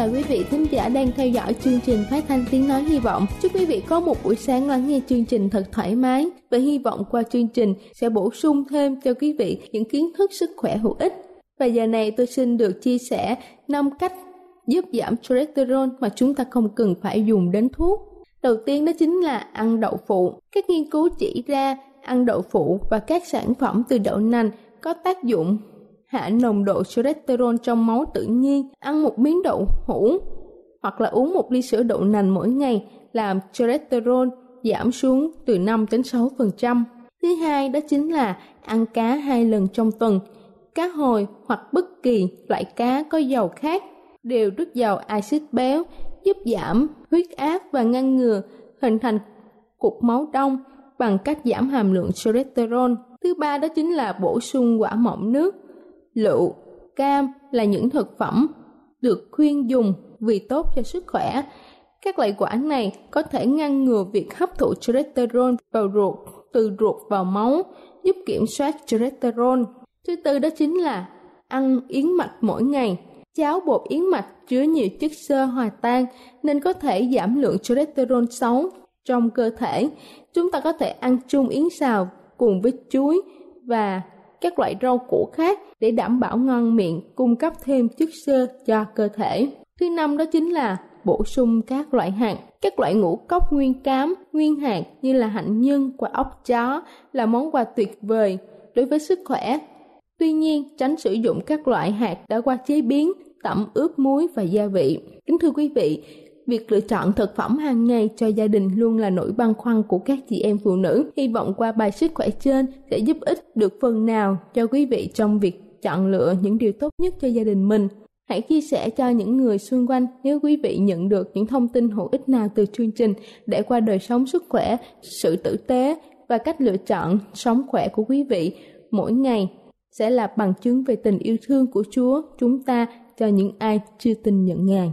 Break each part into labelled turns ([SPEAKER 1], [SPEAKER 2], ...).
[SPEAKER 1] Thân chào quý vị thính giả đang theo dõi chương trình phát thanh tiếng nói hy vọng. Chúc quý vị có một buổi sáng lắng nghe chương trình thật thoải mái và hy vọng qua chương trình sẽ bổ sung thêm cho quý vị những kiến thức sức khỏe hữu ích. Và giờ này tôi xin được chia sẻ 5 cách giúp giảm cholesterol mà chúng ta không cần phải dùng đến thuốc. Đầu tiên đó chính là ăn đậu phụ. Các nghiên cứu chỉ ra ăn đậu phụ và các sản phẩm từ đậu nành có tác dụng hạ nồng độ cholesterol trong máu tự nhiên, ăn một miếng đậu hũ hoặc là uống một ly sữa đậu nành mỗi ngày làm cholesterol giảm xuống từ 5 đến 6%. Thứ hai đó chính là ăn cá hai lần trong tuần. Cá hồi hoặc bất kỳ loại cá có dầu khác đều rất giàu axit béo, giúp giảm huyết áp và ngăn ngừa hình thành cục máu đông bằng cách giảm hàm lượng cholesterol. Thứ ba đó chính là bổ sung quả mọng nước lựu, cam là những thực phẩm được khuyên dùng vì tốt cho sức khỏe. Các loại quả này có thể ngăn ngừa việc hấp thụ cholesterol vào ruột từ ruột vào máu, giúp kiểm soát cholesterol. Thứ tư đó chính là ăn yến mạch mỗi ngày. Cháo bột yến mạch chứa nhiều chất xơ hòa tan nên có thể giảm lượng cholesterol xấu trong cơ thể. Chúng ta có thể ăn chung yến xào cùng với chuối và các loại rau củ khác để đảm bảo ngon miệng, cung cấp thêm chất xơ cho cơ thể. Thứ năm đó chính là bổ sung các loại hạt. Các loại ngũ cốc nguyên cám, nguyên hạt như là hạnh nhân, quả ốc chó là món quà tuyệt vời đối với sức khỏe. Tuy nhiên, tránh sử dụng các loại hạt đã qua chế biến, tẩm ướp muối và gia vị. Kính thưa quý vị, Việc lựa chọn thực phẩm hàng ngày cho gia đình luôn là nỗi băn khoăn của các chị em phụ nữ. Hy vọng qua bài sức khỏe trên sẽ giúp ích được phần nào cho quý vị trong việc chọn lựa những điều tốt nhất cho gia đình mình. Hãy chia sẻ cho những người xung quanh nếu quý vị nhận được những thông tin hữu ích nào từ chương trình để qua đời sống sức khỏe, sự tử tế và cách lựa chọn sống khỏe của quý vị mỗi ngày sẽ là bằng chứng về tình yêu thương của Chúa chúng ta cho những ai chưa tin nhận Ngài.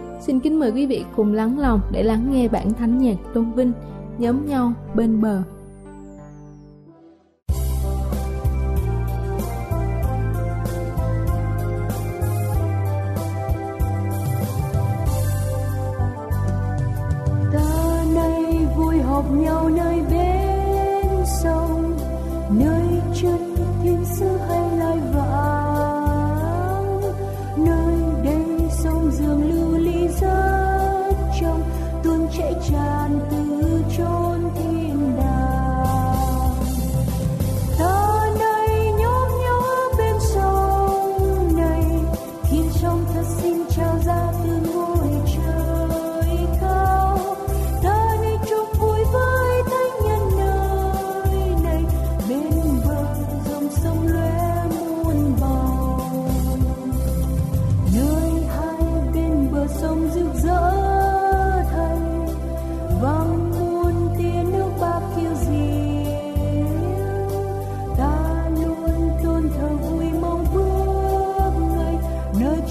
[SPEAKER 1] Xin kính mời quý vị cùng lắng lòng để lắng nghe bản thánh nhạc tôn vinh nhóm nhau bên bờ.
[SPEAKER 2] ta nay vui họp nhau nơi bên sông, nơi chân thiên sứ hay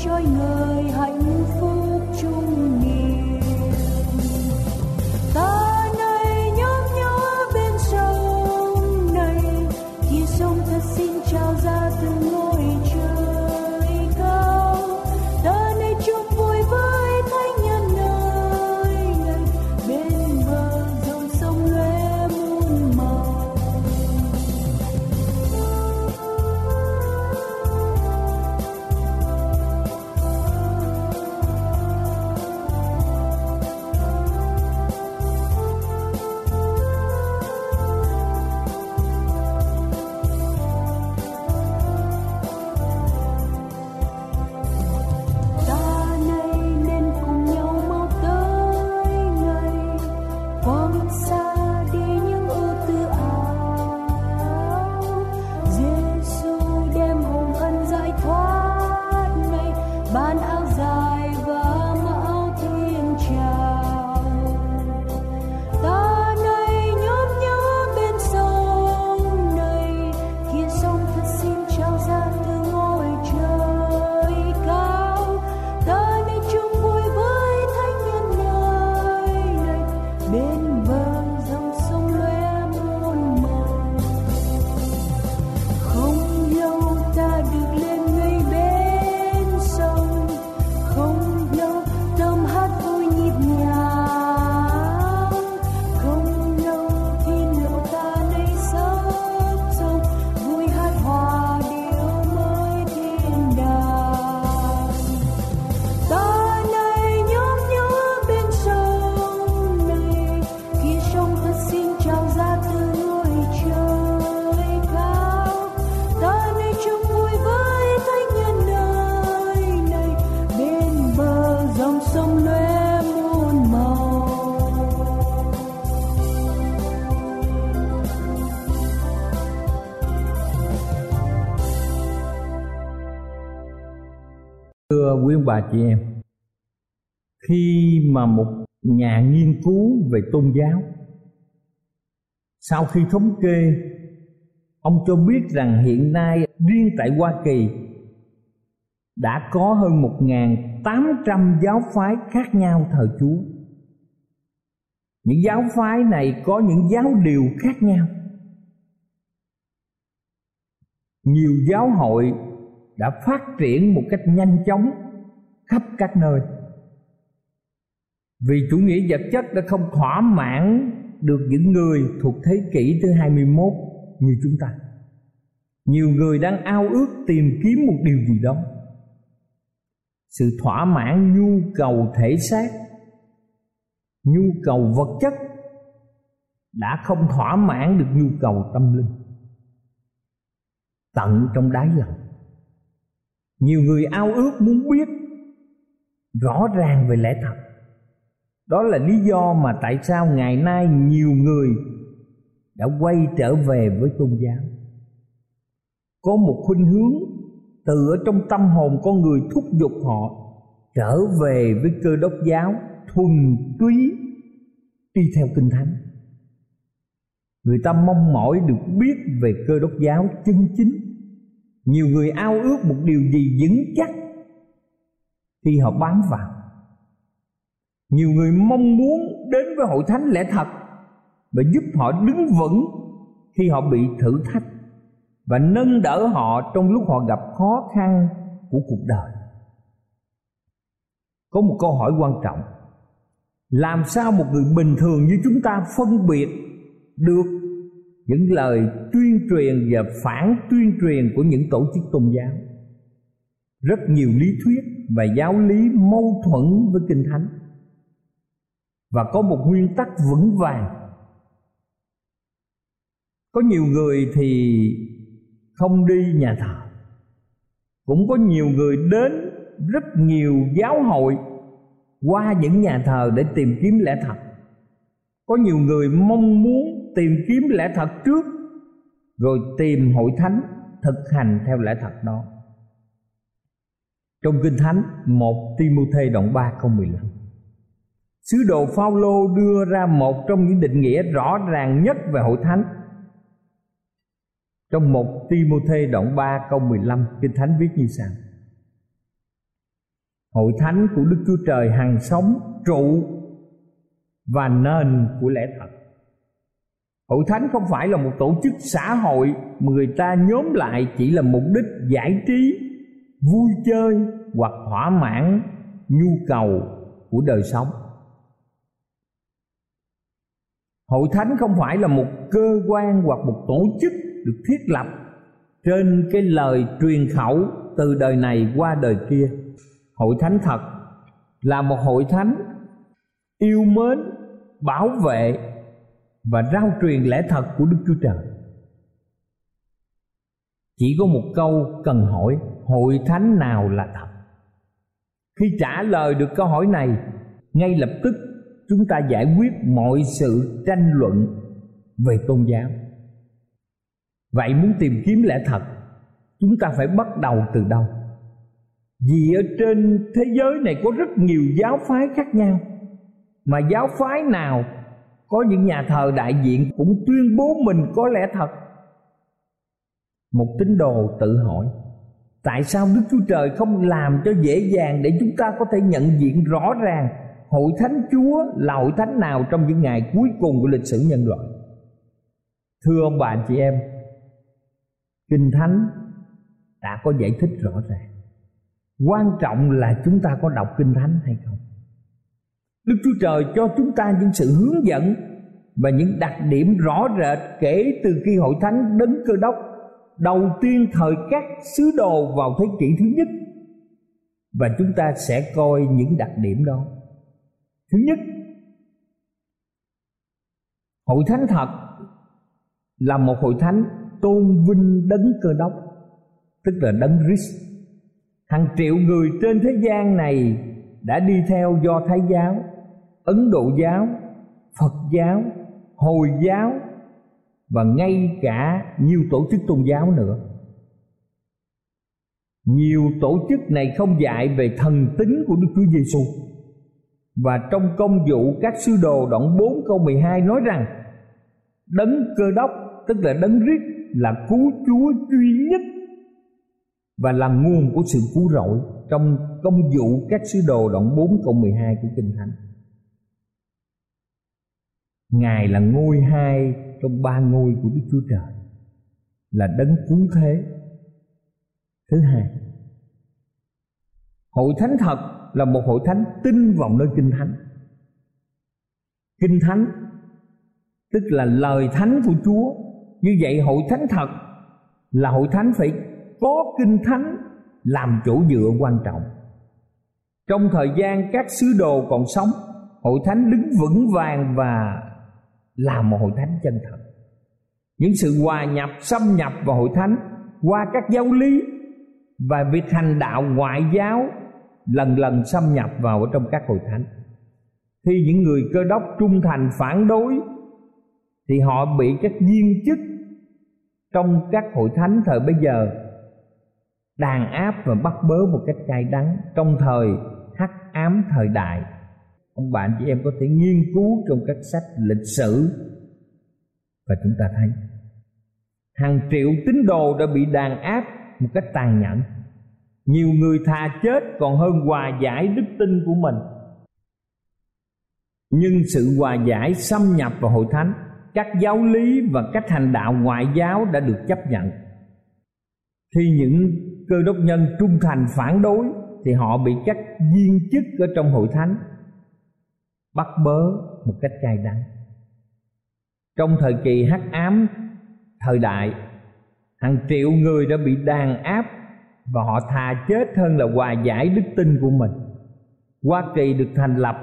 [SPEAKER 2] trôi người hạnh phúc chung
[SPEAKER 3] bà chị em. Khi mà một nhà nghiên cứu về tôn giáo, Sau khi thống kê, Ông cho biết rằng hiện nay riêng tại Hoa Kỳ Đã có hơn 1.800 giáo phái khác nhau thờ Chúa. Những giáo phái này có những giáo điều khác nhau. Nhiều giáo hội đã phát triển một cách nhanh chóng khắp các nơi vì chủ nghĩa vật chất đã không thỏa mãn được những người thuộc thế kỷ thứ 21 như chúng ta. Nhiều người đang ao ước tìm kiếm một điều gì đó. Sự thỏa mãn nhu cầu thể xác, nhu cầu vật chất đã không thỏa mãn được nhu cầu tâm linh. Tận trong đáy lòng nhiều người ao ước muốn biết rõ ràng về lẽ thật. Đó là lý do mà tại sao ngày nay nhiều người đã quay trở về với tôn giáo. Có một khuynh hướng từ ở trong tâm hồn con người thúc giục họ trở về với cơ đốc giáo thuần túy đi theo kinh thánh. Người ta mong mỏi được biết về cơ đốc giáo chân chính. Nhiều người ao ước một điều gì vững chắc khi họ bám vào. Nhiều người mong muốn đến với hội thánh lẽ thật và giúp họ đứng vững khi họ bị thử thách và nâng đỡ họ trong lúc họ gặp khó khăn của cuộc đời. Có một câu hỏi quan trọng. Làm sao một người bình thường như chúng ta phân biệt được những lời tuyên truyền và phản tuyên truyền của những tổ chức tôn giáo? Rất nhiều lý thuyết và giáo lý mâu thuẫn với kinh thánh. Và có một nguyên tắc vững vàng. Có nhiều người thì không đi nhà thờ. Cũng có nhiều người đến rất nhiều giáo hội qua những nhà thờ để tìm kiếm lẽ thật. Có nhiều người mong muốn tìm kiếm lẽ thật trước, rồi tìm hội thánh thực hành theo lẽ thật đó trong kinh thánh 1 Timôthê đoạn 3 câu 15 Sứ đồ Phaolô đưa ra một trong những định nghĩa rõ ràng nhất về hội thánh. Trong một Timôthê đoạn 3 câu 15 Kinh Thánh viết như sau. Hội thánh của Đức Chúa Trời hằng sống trụ và nền của lẽ thật. Hội thánh không phải là một tổ chức xã hội mà người ta nhóm lại chỉ là mục đích giải trí, vui chơi hoặc thỏa mãn nhu cầu của đời sống. Hội thánh không phải là một cơ quan hoặc một tổ chức được thiết lập trên cái lời truyền khẩu từ đời này qua đời kia hội thánh thật là một hội thánh yêu mến, bảo vệ và rao truyền lẽ thật của đức chúa trời chỉ có một câu cần hỏi, hội thánh nào là thật? Khi trả lời được câu hỏi này, ngay lập tức chúng ta giải quyết mọi sự tranh luận về tôn giáo. Vậy muốn tìm kiếm lẽ thật, chúng ta phải bắt đầu từ đâu? Vì ở trên thế giới này có rất nhiều giáo phái khác nhau, mà giáo phái nào có những nhà thờ đại diện cũng tuyên bố mình có lẽ thật? Một tín đồ tự hỏi, tại sao đức chúa trời không làm cho dễ dàng để chúng ta có thể nhận diện rõ ràng hội thánh chúa là hội thánh nào trong những ngày cuối cùng của lịch sử nhân loại? Thưa ông bà anh chị em, kinh thánh đã có giải thích rõ ràng. Quan trọng là chúng ta có đọc kinh thánh hay không? Đức chúa trời cho chúng ta những sự hướng dẫn và những đặc điểm rõ rệt kể từ khi hội thánh đấng cơ đốc đầu tiên thời các sứ đồ vào thế kỷ thứ nhất. Và chúng ta sẽ coi những đặc điểm đó. Thứ nhất, hội thánh thật là một hội thánh tôn vinh đấng cơ đốc, tức là đấng Christ. Hàng triệu người trên thế gian này đã đi theo do thái giáo, ấn độ giáo, phật giáo, hồi giáo và ngay cả nhiều tổ chức tôn giáo nữa nhiều tổ chức này không dạy về thần tính của Đức Chúa Giêsu và trong công vụ các sứ đồ đoạn 4 câu 12 nói rằng, đấng cơ đốc tức là đấng rít, là cứu chúa duy nhất và là nguồn của sự cứu rỗi trong công vụ các sứ đồ đoạn 4 câu 12 của Kinh Thánh. Ngài là ngôi hai trong ba ngôi của Đức Chúa Trời là đấng cứu thế. Thứ hai, hội thánh thật là một hội thánh tin vào nơi Kinh Thánh. Kinh Thánh tức là lời thánh của Chúa như vậy hội thánh thật là hội thánh phải có kinh thánh làm chỗ dựa quan trọng trong thời gian các sứ đồ còn sống hội thánh đứng vững vàng và là một hội thánh chân thật. Những sự hòa nhập, xâm nhập vào hội thánh qua các giáo lý và việc hành đạo ngoại giáo lần lần xâm nhập vào ở trong các hội thánh. Khi những người cơ đốc trung thành phản đối thì họ bị các viên chức trong các hội thánh thời bây giờ đàn áp và bắt bớ một cách cay đắng trong thời hắc ám thời đại ông bạn chị em có thể nghiên cứu trong các sách lịch sử. Và chúng ta thấy, hàng triệu tín đồ đã bị đàn áp một cách tàn nhẫn. Nhiều người thà chết còn hơn hòa giải đức tin của mình. Nhưng sự hòa giải xâm nhập vào hội thánh, các giáo lý và cách hành đạo ngoại giáo đã được chấp nhận. Khi những cơ đốc nhân trung thành phản đối thì họ bị các viên chức ở trong hội thánh bắt bớ một cách cay đắng. Trong thời kỳ hắc ám thời đại, hàng triệu người đã bị đàn áp và họ thà chết hơn là hòa giải đức tin của mình. Hoa kỳ được thành lập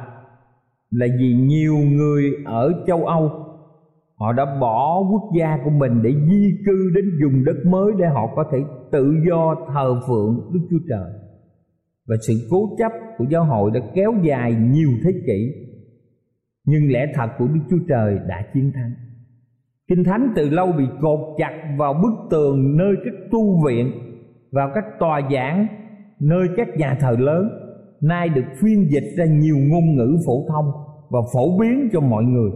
[SPEAKER 3] là vì nhiều người ở châu âu, họ đã bỏ quốc gia của mình để di cư đến vùng đất mới để họ có thể tự do thờ phượng đức chúa trời. Và sự cố chấp của giáo hội đã kéo dài nhiều thế kỷ nhưng lẽ thật của đức chúa trời đã chiến thắng. Kinh thánh từ lâu bị cột chặt vào bức tường nơi các tu viện, vào các tòa giảng, nơi các nhà thờ lớn. Nay được phiên dịch ra nhiều ngôn ngữ phổ thông và phổ biến cho mọi người.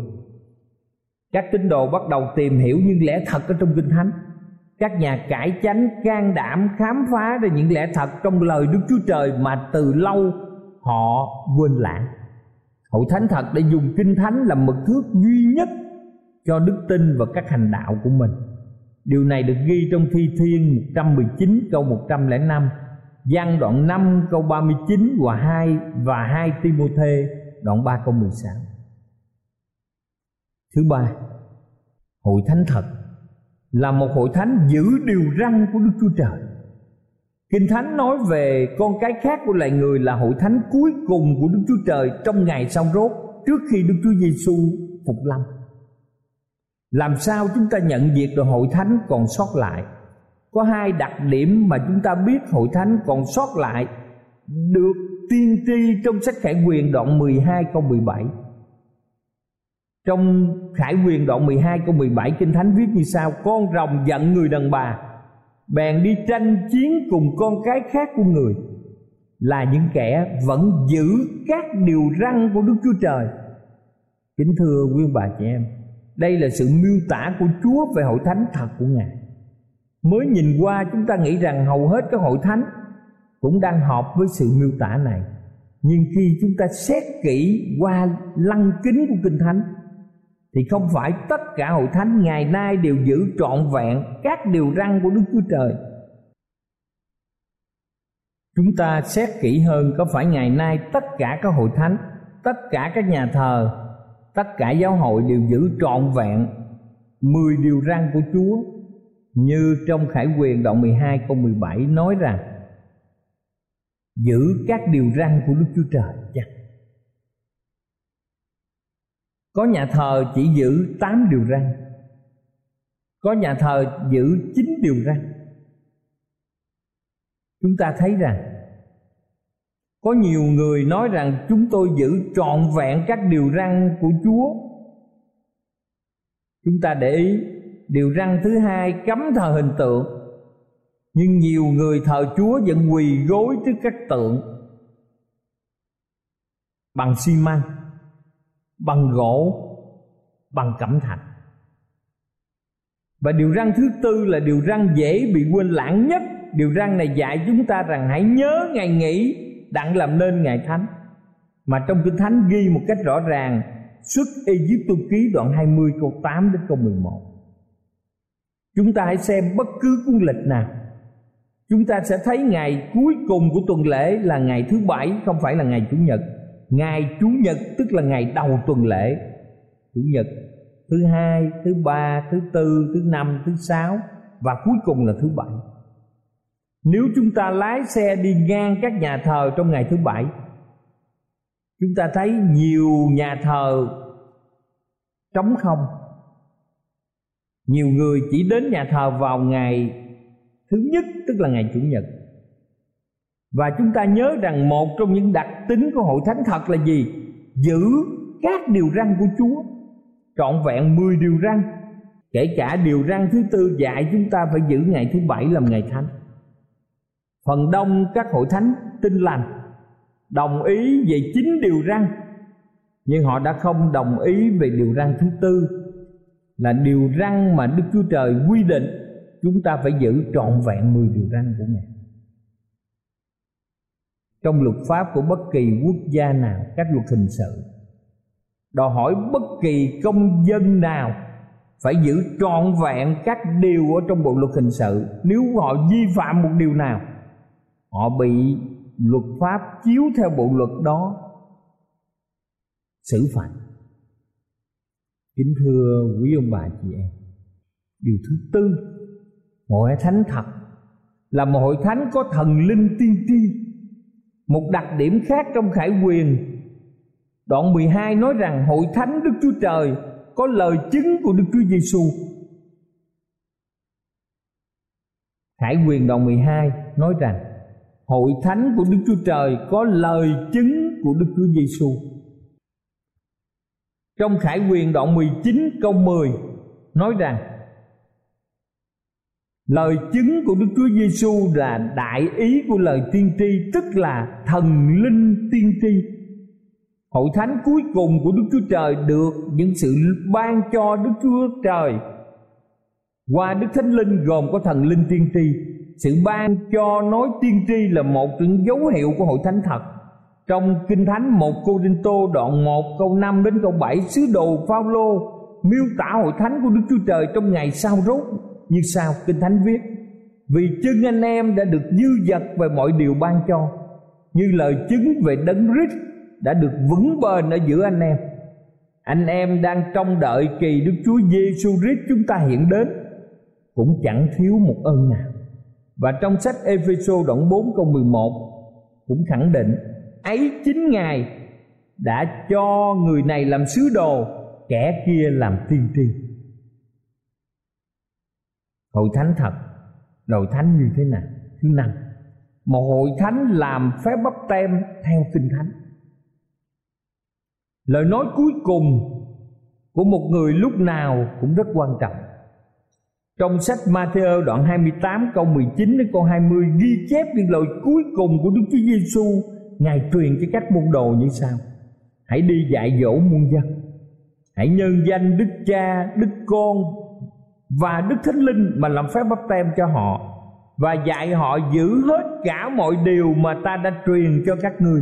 [SPEAKER 3] Các tín đồ bắt đầu tìm hiểu những lẽ thật ở trong kinh thánh. Các nhà cải chánh can đảm khám phá ra những lẽ thật trong lời đức chúa trời mà từ lâu họ quên lãng hội thánh thật đã dùng kinh thánh làm mực thước duy nhất cho đức tin và các hành đạo của mình. Điều này được ghi trong Thi Thiên 119 câu 105 Giăng đoạn 5 câu 39 và 2 và 2 Timôthê đoạn 3 câu 16 Thứ ba, Hội thánh thật là một hội thánh giữ điều răn của Đức Chúa Trời. Kinh Thánh nói về con cái khác của loài người là hội thánh cuối cùng của Đức Chúa Trời trong ngày sau rốt, trước khi Đức Chúa Giêsu phục lâm. Làm sao chúng ta nhận diện được hội thánh còn sót lại? Có hai đặc điểm mà chúng ta biết hội thánh còn sót lại được tiên tri trong sách Khải Quyền đoạn 12 câu 17 trong Khải Quyền đoạn 12 câu 17 Kinh Thánh viết như sau, Con rồng giận người đàn bà Bèn đi tranh chiến cùng con cái khác của người Là những kẻ vẫn giữ các điều răn của Đức Chúa Trời. Kính thưa quý bà chị em, đây là sự miêu tả của Chúa về hội thánh thật của Ngài. Mới nhìn qua, chúng ta nghĩ rằng hầu hết các hội thánh Cũng đang hợp với sự miêu tả này. Nhưng khi chúng ta xét kỹ qua lăng kính của Kinh Thánh thì không phải tất cả hội thánh ngày nay đều giữ trọn vẹn các điều răn của Đức Chúa Trời Chúng ta xét kỹ hơn có phải ngày nay tất cả các hội thánh, Tất cả các nhà thờ, tất cả giáo hội đều giữ trọn vẹn 10 điều răn của Chúa, như trong Khải Quyền đoạn 12 câu 17 nói rằng, giữ các điều răn của Đức Chúa Trời chăng? Có nhà thờ chỉ giữ 8 điều răn. Có nhà thờ giữ 9 điều răn. Chúng ta thấy rằng, có nhiều người nói rằng chúng tôi giữ trọn vẹn các điều răn của chúa. Chúng ta để ý, điều răn thứ hai cấm thờ hình tượng. Nhưng nhiều người thờ chúa vẫn quỳ gối trước các tượng. Bằng xi măng bằng gỗ, bằng cẩm thạch. Và điều răn thứ tư là điều răn dễ bị quên lãng nhất. Điều răn này dạy chúng ta rằng hãy nhớ ngày nghỉ đặng làm nên ngày thánh. Mà trong kinh thánh ghi một cách rõ ràng, xuất Egypto ký đoạn 20 câu 8 đến câu 11 chúng ta hãy xem bất cứ cuốn lịch nào. Chúng ta sẽ thấy ngày cuối cùng của tuần lễ là ngày thứ bảy, không phải là ngày chủ nhật ngày chủ nhật, tức là ngày đầu tuần lễ. Chủ nhật, thứ hai, thứ ba, thứ tư, thứ năm, thứ sáu, và cuối cùng là thứ bảy. Nếu chúng ta lái xe đi ngang các nhà thờ trong ngày thứ bảy, chúng ta thấy nhiều nhà thờ trống không. Nhiều người chỉ đến nhà thờ vào ngày thứ nhất, tức là ngày chủ nhật và chúng ta nhớ rằng một trong những đặc tính của hội thánh thật là gì? Giữ các điều răn của chúa. Trọn vẹn 10 điều răn. Kể cả điều răn thứ tư dạy chúng ta phải giữ ngày thứ bảy làm ngày thánh. Phần đông các hội thánh tin lành, đồng ý về chín điều răn. Nhưng họ đã không đồng ý về điều răn thứ tư. Là điều răn mà Đức Chúa Trời quy định, chúng ta phải giữ trọn vẹn 10 điều răn của Ngài. Trong luật pháp của bất kỳ quốc gia nào, các luật hình sự đòi hỏi bất kỳ công dân nào phải giữ trọn vẹn các điều ở trong bộ luật hình sự. Nếu họ vi phạm một điều nào họ bị luật pháp chiếu theo bộ luật đó xử phạt. Kính thưa quý ông bà chị em điều thứ tư hội thánh thật là một hội thánh có thần linh tiên tri một đặc điểm khác trong khải quyền đoạn 12 nói rằng hội thánh Đức Chúa Trời có lời chứng của Đức Chúa Giêsu. Khải quyền đoạn 12 nói rằng, hội thánh của Đức Chúa Trời có lời chứng của Đức Chúa Giêsu. Trong Khải quyền đoạn 19 câu 10 nói rằng Lời chứng của Đức Chúa Giêsu là đại ý của lời tiên tri, tức là thần linh tiên tri. Hội thánh cuối cùng của Đức Chúa Trời được những sự ban cho Đức Chúa Trời qua Đức Thánh Linh gồm có thần linh tiên tri. Sự ban cho nói tiên tri là một những dấu hiệu của hội thánh thật. Trong Kinh Thánh 1 Cô Đinh Tô đoạn 1 câu 5 đến câu 7 sứ đồ Phaolô miêu tả hội thánh của Đức Chúa Trời trong ngày sau rốt như sau, Kinh Thánh viết, Vì chân anh em đã được dư dật về mọi điều ban cho, Như lời chứng về đấng Christ đã được vững bền ở giữa anh em. Anh em đang trông đợi kỳ Đức Chúa Giêsu Christ chúng ta hiện đến, Cũng chẳng thiếu một ơn nào. Và trong sách Epheso đoạn 4 câu 11 Cũng khẳng định, Ấy chính Ngài đã cho người này làm sứ đồ, Kẻ kia làm tiên tri hội thánh thật. Hội thánh như thế nào? Thứ năm. Một hội thánh làm phép bắp tem theo kinh thánh. Lời nói cuối cùng của một người lúc nào cũng rất quan trọng. Trong sách Matthew đoạn 28 câu 19 đến câu 20 ghi chép những lời cuối cùng của Đức Chúa Giêsu Ngài truyền cho các môn đồ như sau. Hãy đi dạy dỗ muôn dân. Hãy nhân danh Đức Cha, Đức Con và Đức Thánh Linh mà làm phép bắp tem cho họ và dạy họ giữ hết cả mọi điều mà ta đã truyền cho các ngươi.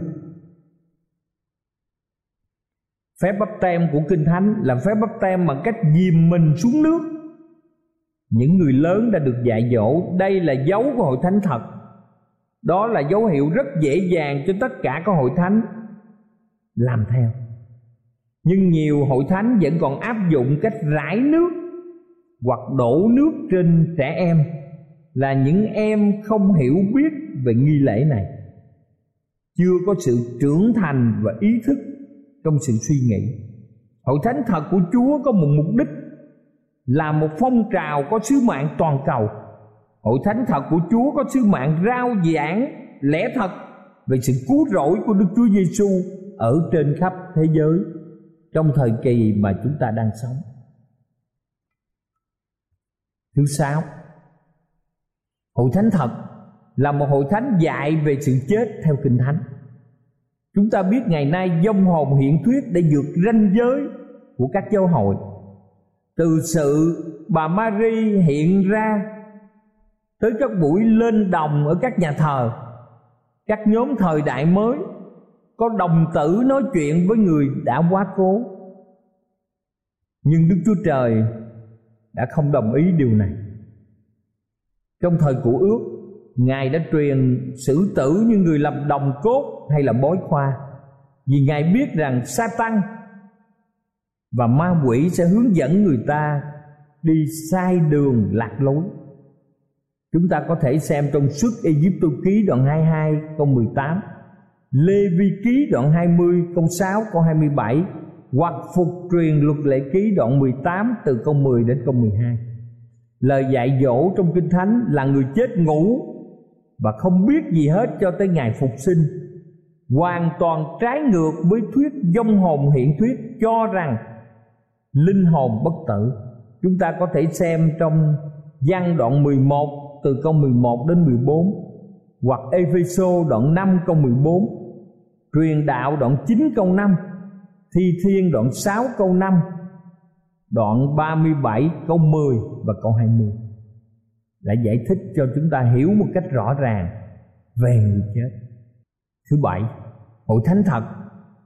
[SPEAKER 3] Phép bắp tem của Kinh Thánh là phép bắp tem bằng cách dìm mình xuống nước. Những người lớn đã được dạy dỗ, đây là dấu của hội thánh thật. Đó là dấu hiệu rất dễ dàng cho tất cả các hội thánh làm theo. Nhưng nhiều hội thánh vẫn còn áp dụng cách rải nước hoặc đổ nước trên trẻ em là những em không hiểu biết về nghi lễ này. Chưa có sự trưởng thành và ý thức trong sự suy nghĩ. Hội thánh thật của chúa có một mục đích, là một phong trào có sứ mạng toàn cầu. Hội thánh thật của chúa có sứ mạng rao giảng lẽ thật về sự cứu rỗi của đức chúa giêsu ở trên khắp thế giới trong thời kỳ mà chúng ta đang sống. Thứ sáu. Hội thánh thật là một hội thánh dạy về sự chết theo Kinh Thánh. Chúng ta biết ngày nay dông hồn hiện thuyết để vượt ranh giới của các giáo hội. Từ sự bà Mary hiện ra Tới các buổi lên đồng ở các nhà thờ, Các nhóm thời đại mới, Có đồng tử nói chuyện với người đã quá cố. Nhưng Đức Chúa Trời đã không đồng ý điều này. Trong thời cũ ước, ngài đã truyền xử tử như người làm đồng cốt hay là bói khoa, vì ngài biết rằng sa tăng và ma quỷ sẽ hướng dẫn người ta đi sai đường lạc lối. Chúng ta có thể xem trong suốt Egypto ký đoạn 22 câu 18 Lê Vi ký đoạn 20 câu 6 câu 27 hoặc phục truyền luật lệ ký đoạn 18 từ câu 10 đến câu 12 lời dạy dỗ trong kinh thánh là người chết ngủ và không biết gì hết cho tới ngày phục sinh. Hoàn toàn trái ngược với thuyết dông hồn hiện thuyết cho rằng linh hồn bất tử. Chúng ta có thể xem trong văn đoạn 11 từ câu 11 đến 14 hoặc Epheso đoạn 5 câu 14 truyền đạo đoạn 9 câu 5 Thi Thiên đoạn 6 câu 5 Đoạn 37 câu 10 và câu 20 Đã giải thích cho chúng ta hiểu một cách rõ ràng Về người chết Thứ bảy Hội thánh thật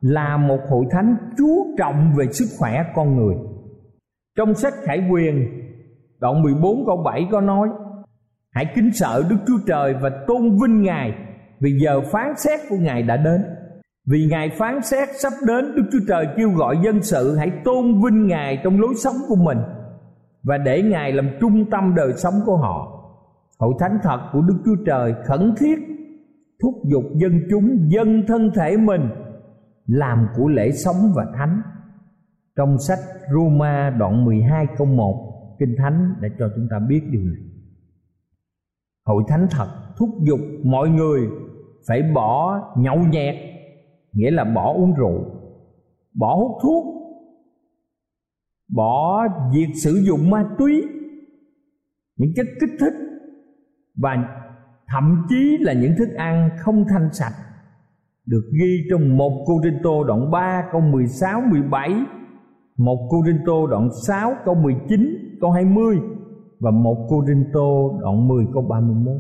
[SPEAKER 3] là một hội thánh chú trọng về sức khỏe con người. Trong sách Khải Quyền, đoạn 14 câu 7 có nói: Hãy kính sợ Đức Chúa Trời và tôn vinh Ngài vì giờ phán xét của Ngài đã đến. Vì Ngài phán xét sắp đến, Đức Chúa Trời kêu gọi dân sự hãy tôn vinh Ngài trong lối sống của mình và để Ngài làm trung tâm đời sống của họ. Hội thánh thật của Đức Chúa Trời khẩn thiết thúc giục dân chúng dân thân thể mình làm của lễ sống và thánh. Trong sách Roma đoạn 12 câu 1 Kinh Thánh đã cho chúng ta biết điều này. Hội thánh thật thúc giục mọi người phải bỏ nhậu nhẹt nghĩa là bỏ uống rượu, bỏ hút thuốc, bỏ việc sử dụng ma túy, những chất kích thích và thậm chí là những thức ăn không thanh sạch được ghi trong một Cô Rinh Tô đoạn 3 câu 16 17 một Cô Rinh Tô đoạn 6 câu 19 câu 20 và một Cô Rinh Tô đoạn 10 câu 31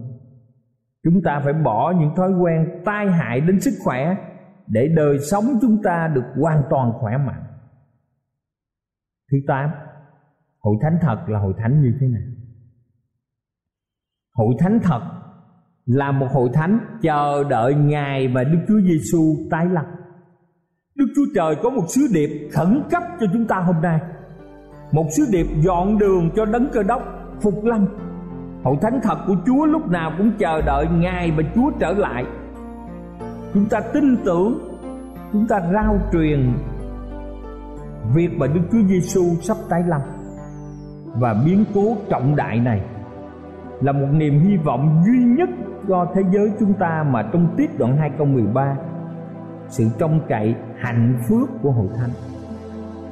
[SPEAKER 3] chúng ta phải bỏ những thói quen tai hại đến sức khỏe để đời sống chúng ta được hoàn toàn khỏe mạnh. Thứ tám, hội thánh thật là hội thánh như thế nào? Hội thánh thật là một hội thánh chờ đợi ngài và đức chúa giêsu tái lập. đức chúa trời có một sứ điệp khẩn cấp cho chúng ta hôm nay. Một sứ điệp dọn đường cho đấng cơ đốc phục lâm. Hội thánh thật của chúa lúc nào cũng chờ đợi ngài và chúa trở lại chúng ta tin tưởng, chúng ta rao truyền việc mà Đức Chúa Giêsu sắp tái lâm và biến cố trọng đại này là một niềm hy vọng duy nhất cho thế giới chúng ta mà trong tiết đoạn 2 câu 13 sự trông cậy, hạnh phước của hội thánh.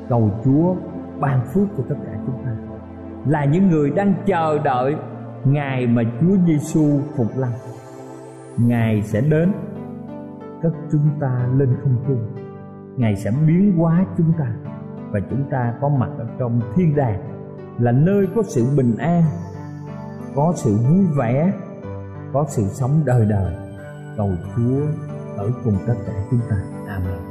[SPEAKER 3] Cầu Chúa ban phước cho tất cả chúng ta. Là những người đang chờ đợi ngày mà Chúa Giêsu phục lâm. Ngài sẽ đến cất chúng ta lên không trung. Ngài sẽ biến hóa chúng ta và chúng ta có mặt ở trong thiên đàng, là nơi có sự bình an, có sự vui vẻ, có sự sống đời đời. Cầu chúa ở cùng tất cả chúng ta. Amen.